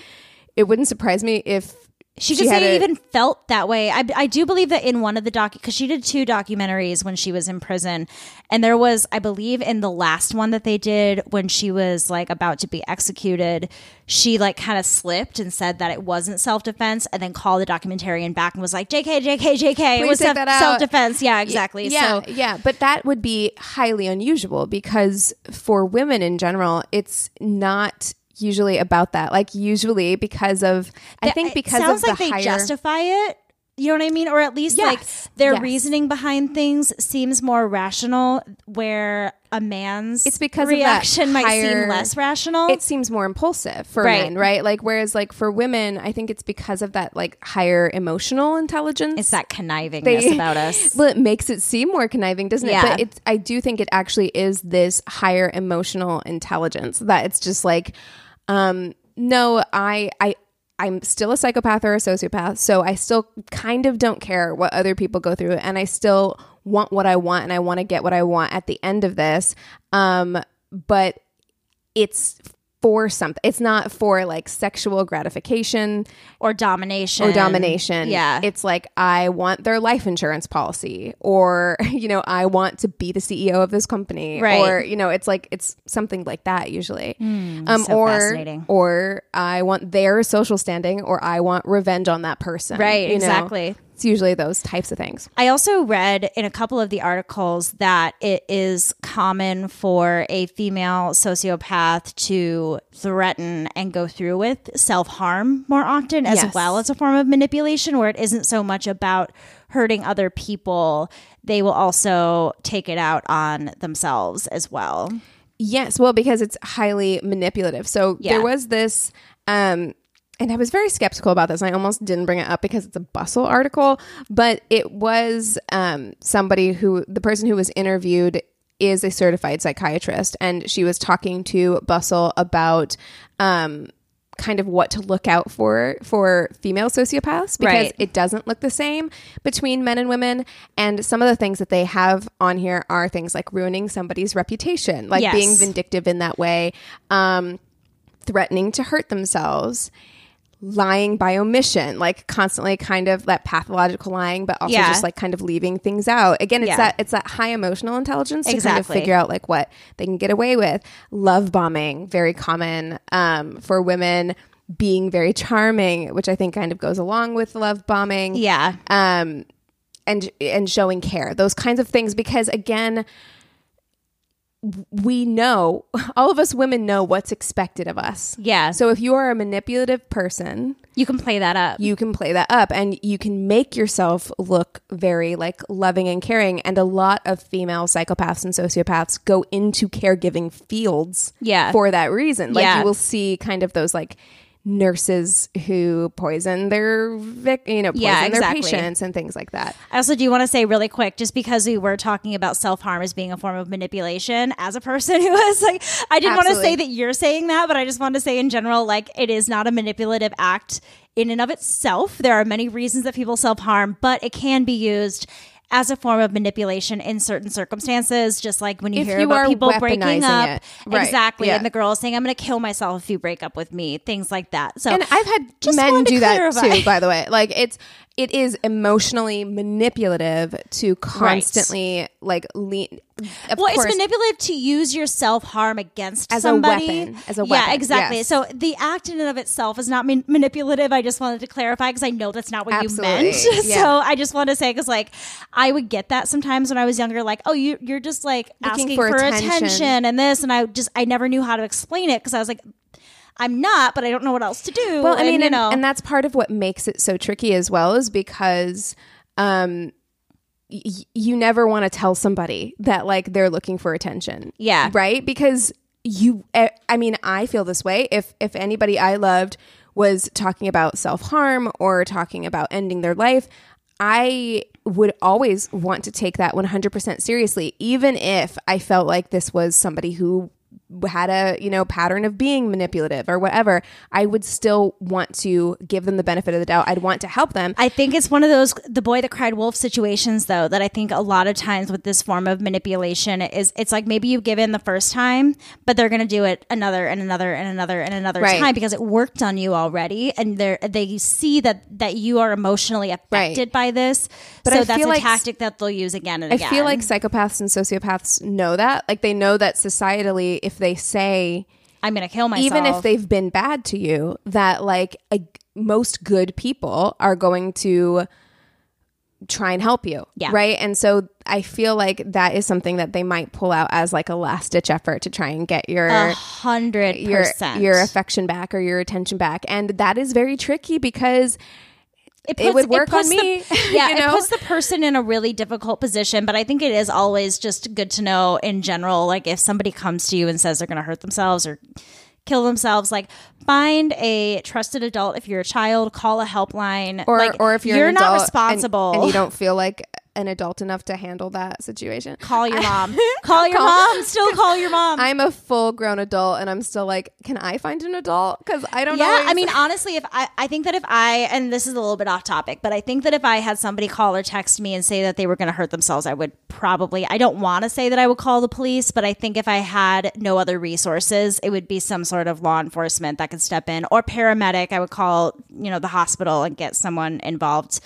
it wouldn't surprise me if She just a- even felt that way. I, I do believe that in one of the doc, because she did two documentaries when she was in prison, and there was, I believe, in the last one that they did when she was like about to be executed, she like kind of slipped and said that it wasn't self defense, and then called the documentarian back and was like, "Jk, Jk, Jk, it was out." self defense." Yeah, exactly. Yeah, So yeah, but that would be highly unusual because for women in general, it's not usually about that. Like usually because of I think it because sounds of like the they higher justify it. You know what I mean? Or at least like their yes. reasoning behind things seems more rational, where a man's It's because reaction might higher- seem less rational. it seems more impulsive for Right. men, right? Like whereas like for women, I think it's because of that like higher emotional intelligence. it's that connivingness They- <laughs> about us. Well, it makes it seem more conniving, doesn't it? Yeah. But it's I do think it actually is this higher emotional intelligence that it's just like, um, no, I I I'm still a psychopath or a sociopath, so I still kind of don't care what other people go through, and I still want what I want, and I want to get what I want at the end of this. Um, but it's for something. It's not for like sexual gratification Or domination. or domination. Yeah. It's like I want their life insurance policy or <laughs> you know, I want to be the CEO of this company Right. or you know, it's like it's something like that usually. um so or fascinating. or I want their social standing or I want revenge on that person. Right, Exactly. know? It's usually those types of things. I also read in a couple of the articles that it is common for a female sociopath to threaten and go through with self harm more often, as Yes. well as a form of manipulation, where it isn't so much about hurting other people. They will also take it out on themselves as well. Yes, well, because it's highly manipulative. So Yeah. there was this, um, and I was very skeptical about this. I almost didn't bring it up because it's a bustle article, but it was um, somebody who the person who was interviewed is a certified psychiatrist, and she was talking to Bustle about. Um, kind of what to look out for for female sociopaths because Right. it doesn't look the same between men and women and some of the things that they have on here are things like ruining somebody's reputation like Yes. being vindictive in that way um threatening to hurt themselves lying by omission like constantly kind of that pathological lying but also Yeah. just like kind of leaving things out again it's Yeah. that it's that high emotional intelligence to kind of figure out like what they can get away with love bombing very common um, for women being very charming which i think kind of goes along with love bombing Yeah. um and and showing care those kinds of things because again we know <laughs> all of us women know what's expected of us Yeah. so if you are a manipulative person You can play that up. you can play that up and you can make yourself look very like loving and caring and a lot of female psychopaths and sociopaths go into caregiving fields Yeah. for that reason like Yeah. you will see kind of those like nurses who poison their vic, you know, poison Yeah, their patients and things like that. I also do want to say really quick, just because we were talking about self harm as being a form of manipulation, as a person <laughs> who was like, I didn't want to say that you're saying that, but I just want to say in general, like, it is not a manipulative act in and of itself. There are many reasons that people self harm, but it can be used. As a form of manipulation in certain circumstances, just like when you If hear you about people breaking up. Right, exactly, yeah. and the girl saying, "I'm going to kill myself if you break up with me," things like that. So, And I've had men do that clarify. too, by the way. Like it's it is emotionally manipulative to constantly like lean. Of well, course, it's manipulative to use your self harm against As a somebody. weapon, as a weapon, Yeah, exactly. yes. So the act in and of itself is not man- manipulative. I just wanted to clarify because I know that's not what Absolutely, you meant. <laughs> yeah. so I just want to say because like I would get that sometimes when I was younger, like oh you you're just like Looking asking for for, attention. attention. and this, and I just I never knew how to explain it because I was like. I'm not, but I don't know what else to do. Well, I And, mean, you and, know, and that's part of what makes it so tricky as well, is because um, y- you never want to tell somebody that like they're looking for attention. Yeah. right. Because you, I mean, I feel this way. If if anybody I loved was talking about self harm or talking about ending their life, I would always want to take that 100% seriously, even if I felt like this was somebody who had a you know pattern of being manipulative or whatever i would still want to give them the benefit of the doubt i'd want to help them I think it's one of those the boy that cried wolf situations though that I think a lot of times with this form of manipulation is it's like maybe you give in the first time, but they're going to do it another and another and another and another Right. time because it worked on you already and they they see that that you are emotionally affected by this. But so I that's a like- tactic that they'll use again and i again. feel like psychopaths and sociopaths know that like they know that societally if they say I'm going to kill myself. even if they've been bad to you that like a, most good people are going to try and help you Yeah. right and so i feel like that is something that they might pull out as like a last ditch effort to try and get your a hundred your your affection back or your attention back and that is very tricky because it would work puts on the- me, <laughs> yeah, you it puts the person in a really difficult position. But I think it is always just good to know in general, like if somebody comes to you and says they're going to hurt themselves or kill themselves, like find a trusted adult. If you're a child, call a helpline. or like, or if you're, an not adult and- responsible, and, you don't feel like an adult enough to handle that situation call your mom. <laughs> call your Call- mom. Still <laughs> call your mom. i'm a full grown adult and i'm still like can i find an adult because i don't know yeah, I mean, honestly, if I, I think that if I, and this is a little bit off topic, but I think that if I had somebody call or text me and say that they were going to hurt themselves, I would probably, I don't want to say that I would call the police, but I think if I had no other resources, it would be some sort of law enforcement that could step in or paramedic. I would call, you know, the hospital and get someone involved.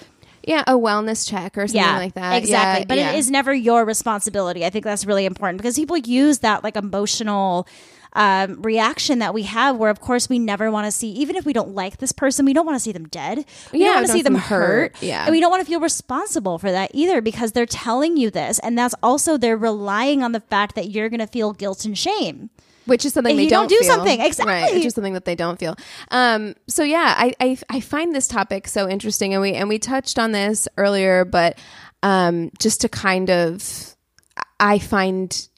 Yeah a wellness check or something Yeah, like that exactly. Yeah, but yeah. it is never your responsibility. I think that's really important because people use that like emotional um, reaction that we have, where of course we never want to see, even if we don't like this person, we don't want to see them dead. We Yeah, don't want to see them hurt. hurt. Yeah. and we don't want to feel responsible for that either because they're telling you this, and that's also they're relying on the fact that you're going to feel guilt and shame. Which is something If they don't don't do feel. something, right? exactly. Which is something that they don't feel. Um, so yeah, I, I I find this topic so interesting, and we and we touched on this earlier, but um, just to kind of, I find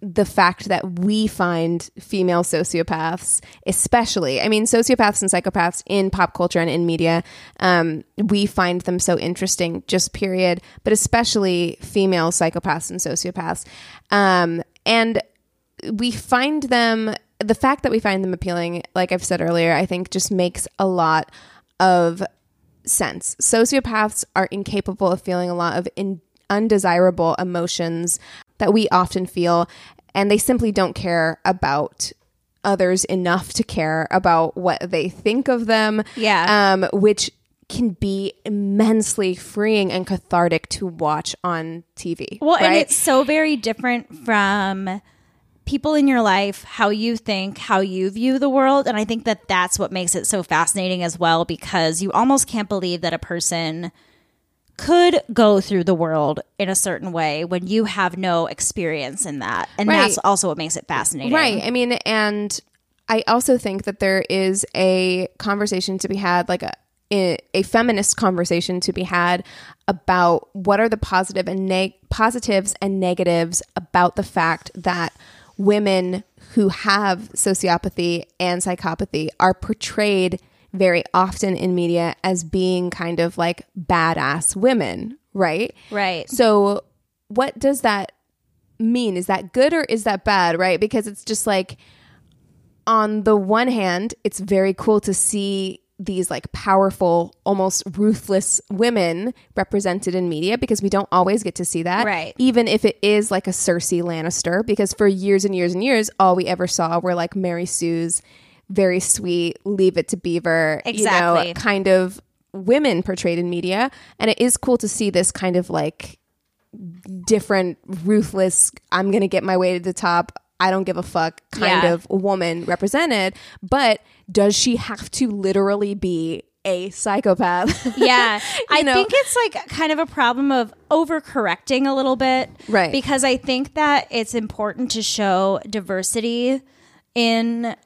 the fact that we find female sociopaths, especially, I mean, sociopaths and psychopaths in pop culture and in media, um, we find them so interesting, just period, but especially female psychopaths and sociopaths. Um, and we find them, the fact that we find them appealing, like I've said earlier, I think just makes a lot of sense. Sociopaths are incapable of feeling a lot of in, undesirable emotions that we often feel, and they simply don't care about others enough to care about what they think of them. Yeah. Um, which can be immensely freeing and cathartic to watch on TV. Well, and it's so very different from people in your life, how you think, how you view the world. And I think that that's what makes it so fascinating as well, because you almost can't believe that a person could go through the world in a certain way when you have no experience in that. And Right. that's also what makes it fascinating. Right. I mean, and I also think that there is a conversation to be had, like a a feminist conversation to be had about what are the positive and neg- positives and negatives about the fact that women who have sociopathy and psychopathy are portrayed very often in media as being kind of like badass women, right? Right. So, what does that mean? Is that good or is that bad, right? Because it's just like, on the one hand, it's very cool to see these like powerful, almost ruthless women represented in media because we don't always get to see that. Right. Even if it is like a Cersei Lannister, because for years and years and years, all we ever saw were like Mary Sue's very sweet, leave it to Beaver, you know, kind of women portrayed in media. And it is cool to see this kind of like different, ruthless, I'm going to get my way to the top. I don't give a fuck kind Yeah. of woman represented. But does she have to literally be a psychopath? <laughs> Yeah. I know? think it's like kind of a problem of overcorrecting a little bit. Right. Because I think that it's important to show diversity in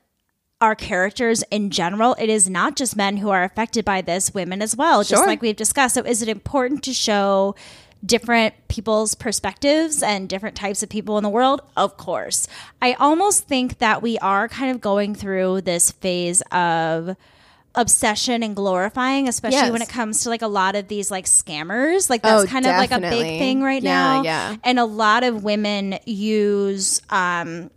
our characters in general. It is not just men who are affected by this, women as well, just Sure. like we've discussed. So is it important to show different people's perspectives and different types of people in the world? Of course. I almost think that we are kind of going through this phase of obsession and glorifying, especially Yes. when it comes to like a lot of these like scammers. Like that's Oh, kind of like a big thing right Yeah, now. yeah. And a lot of women use um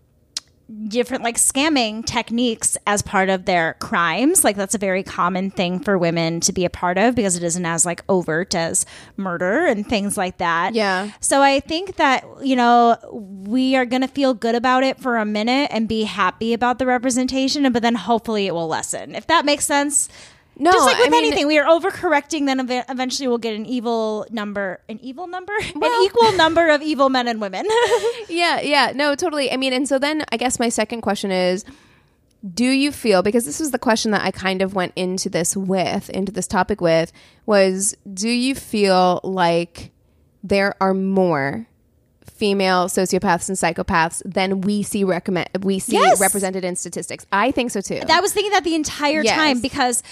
different like scamming techniques as part of their crimes. Like that's a very common thing for women to be a part of because it isn't as like overt as murder and things like that. Yeah. So I think that, you know, we are going to feel good about it for a minute and be happy about the representation, but then hopefully it will lessen. If that makes sense. No, Just like I with mean- anything, we are overcorrecting, then ev- eventually we'll get an evil number, an evil number, <laughs> Well- an equal number of evil men and women. <laughs> yeah, yeah, no, totally. I mean, and so then I guess my second question is do you feel because this was the question that I kind of went into this with, into this topic with was do you feel like there are more female sociopaths and psychopaths than we see recommend we see Yes. represented in statistics? I think so too. I was thinking that the entire Yes. time because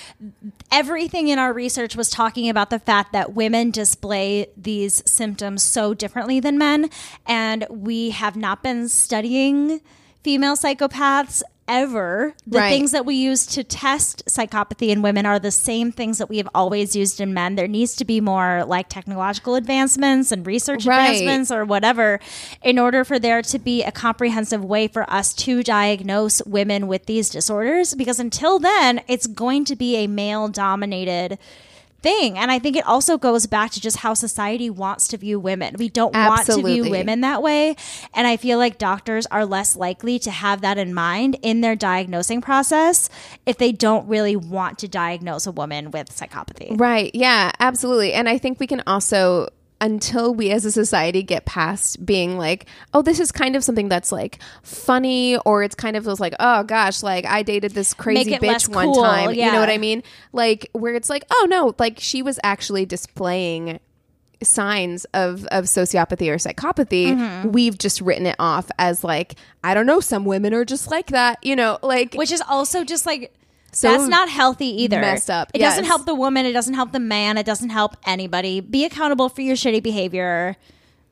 everything in our research was talking about the fact that women display these symptoms so differently than men. And we have not been studying female psychopaths ever. The Right. things that we use to test psychopathy in women are the same things that we have always used in men. There needs to be more like technological advancements and research Right. advancements or whatever in order for there to be a comprehensive way for us to diagnose women with these disorders because until then it's going to be a male dominated thing. And i think it also goes back to just how society wants to view women. We don't want to view women that way. And i feel like doctors are less likely to have that in mind in their diagnosing process if they don't really want to diagnose a woman with psychopathy. Right. Yeah, absolutely. And I think we can also until we as a society get past being like, oh, this is kind of something that's like funny or it's kind of feels like, oh gosh, like I dated this crazy bitch one cool, time. You know what I mean? Like where it's like, oh no, like she was actually displaying signs of of sociopathy or psychopathy Mm-hmm. we've just written it off as like i don't know some women are just like that you know like which is also just like So that's not healthy either. messed up, It doesn't help the woman. It doesn't help the man. It doesn't help anybody. Be accountable for your shitty behavior.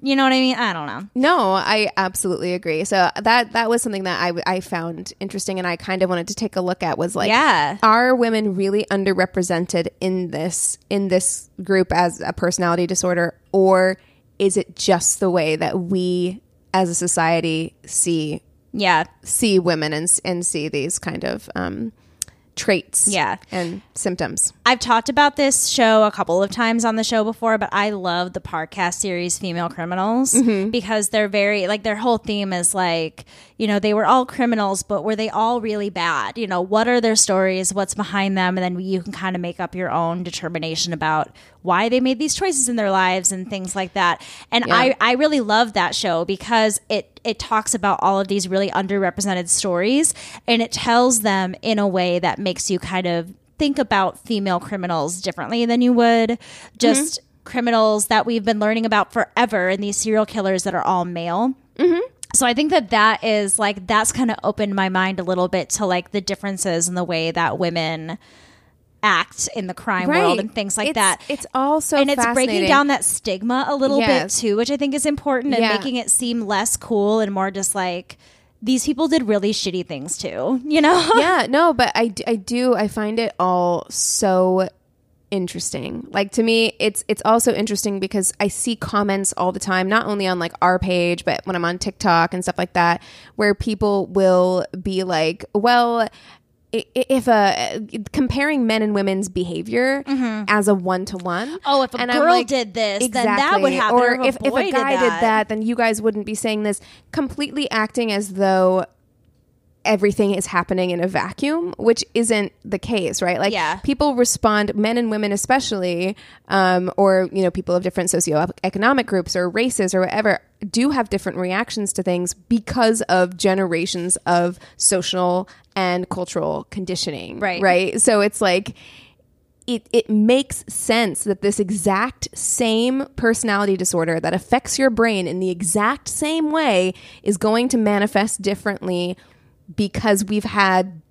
You know what I mean? I don't know. No, I absolutely agree. So that that was something that I, w- I found interesting, and I kind of wanted to take a look at was like, Yeah. are women really underrepresented in this in this group as a personality disorder, or is it just the way that we as a society see Yeah. see women and and see these kind of um, traits, Yeah. and symptoms? I've talked about this show a couple of times on the show before, but I love the podcast series Female Criminals mm-hmm. because they're very like their whole theme is like, you know, they were all criminals, but were they all really bad? You know, what are their stories? What's behind them? And then you can kind of make up your own determination about why they made these choices in their lives and things like that. And Yeah. I, I really love that show because it it talks about all of these really underrepresented stories and it tells them in a way that makes you kind of think about female criminals differently than you would just mm-hmm. criminals that we've been learning about forever and these serial killers that are all male. Mm-hmm. So I think that that is like that's kind of opened my mind a little bit to like the differences in the way that women act in the crime world and things like It's- that It's also and it's breaking down that stigma a little Yes. bit too, which I think is important and Yeah. making it seem less cool and more just like these people did really shitty things too, you know? <laughs> yeah, no, but I, I do I find it all so interesting. Like to me, it's it's also interesting because I see comments all the time, not only on like our page, but when I'm on TikTok and stuff like that, where people will be like, "Well, if a comparing men and women's behavior as a one to one. Mm-hmm. Oh, if a girl did this, then that would happen. Or Or if if, a did guy did that. that, then you guys wouldn't be saying this. Completely acting as though everything is happening in a vacuum, which isn't the case, right? Like Yeah. people respond, men and women especially, um, or you know, people of different socioeconomic groups or races or whatever, do have different reactions to things because of generations of social and cultural conditioning. Right. Right. So it's like it, it makes sense that this exact same personality disorder that affects your brain in the exact same way is going to manifest differently because we've had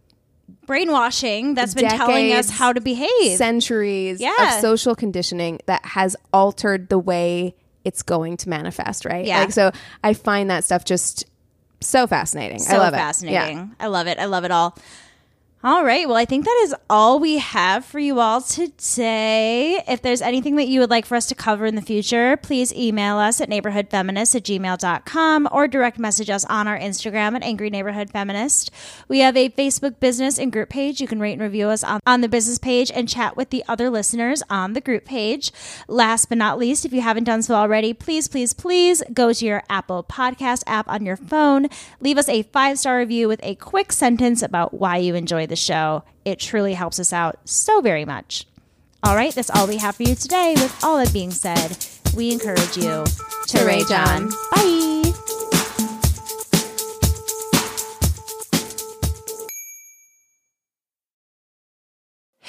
Brainwashing that's been telling us how to behave. centuries Yeah. of social conditioning that has altered the way it's going to manifest, right? Yeah. Like so I find that stuff just so fascinating. so I love fascinating. it. Yeah. I love it. I love it all. All right. Well, I think that is all we have for you all today. If there's anything that you would like for us to cover in the future, please email us at neighborhoodfeminist at gmail.com or direct message us on our Instagram at Angry Neighborhood Feminist. We have a Facebook business and group page. You can rate and review us on, on the business page and chat with the other listeners on the group page. Last but not least, if you haven't done so already, please, please, please go to your Apple Podcast app on your phone. Leave us a five star review with a quick sentence about why you enjoy the show. It truly helps us out so very much. All right, that's all we have for you today. With all that being said, we encourage you to rage on. Bye.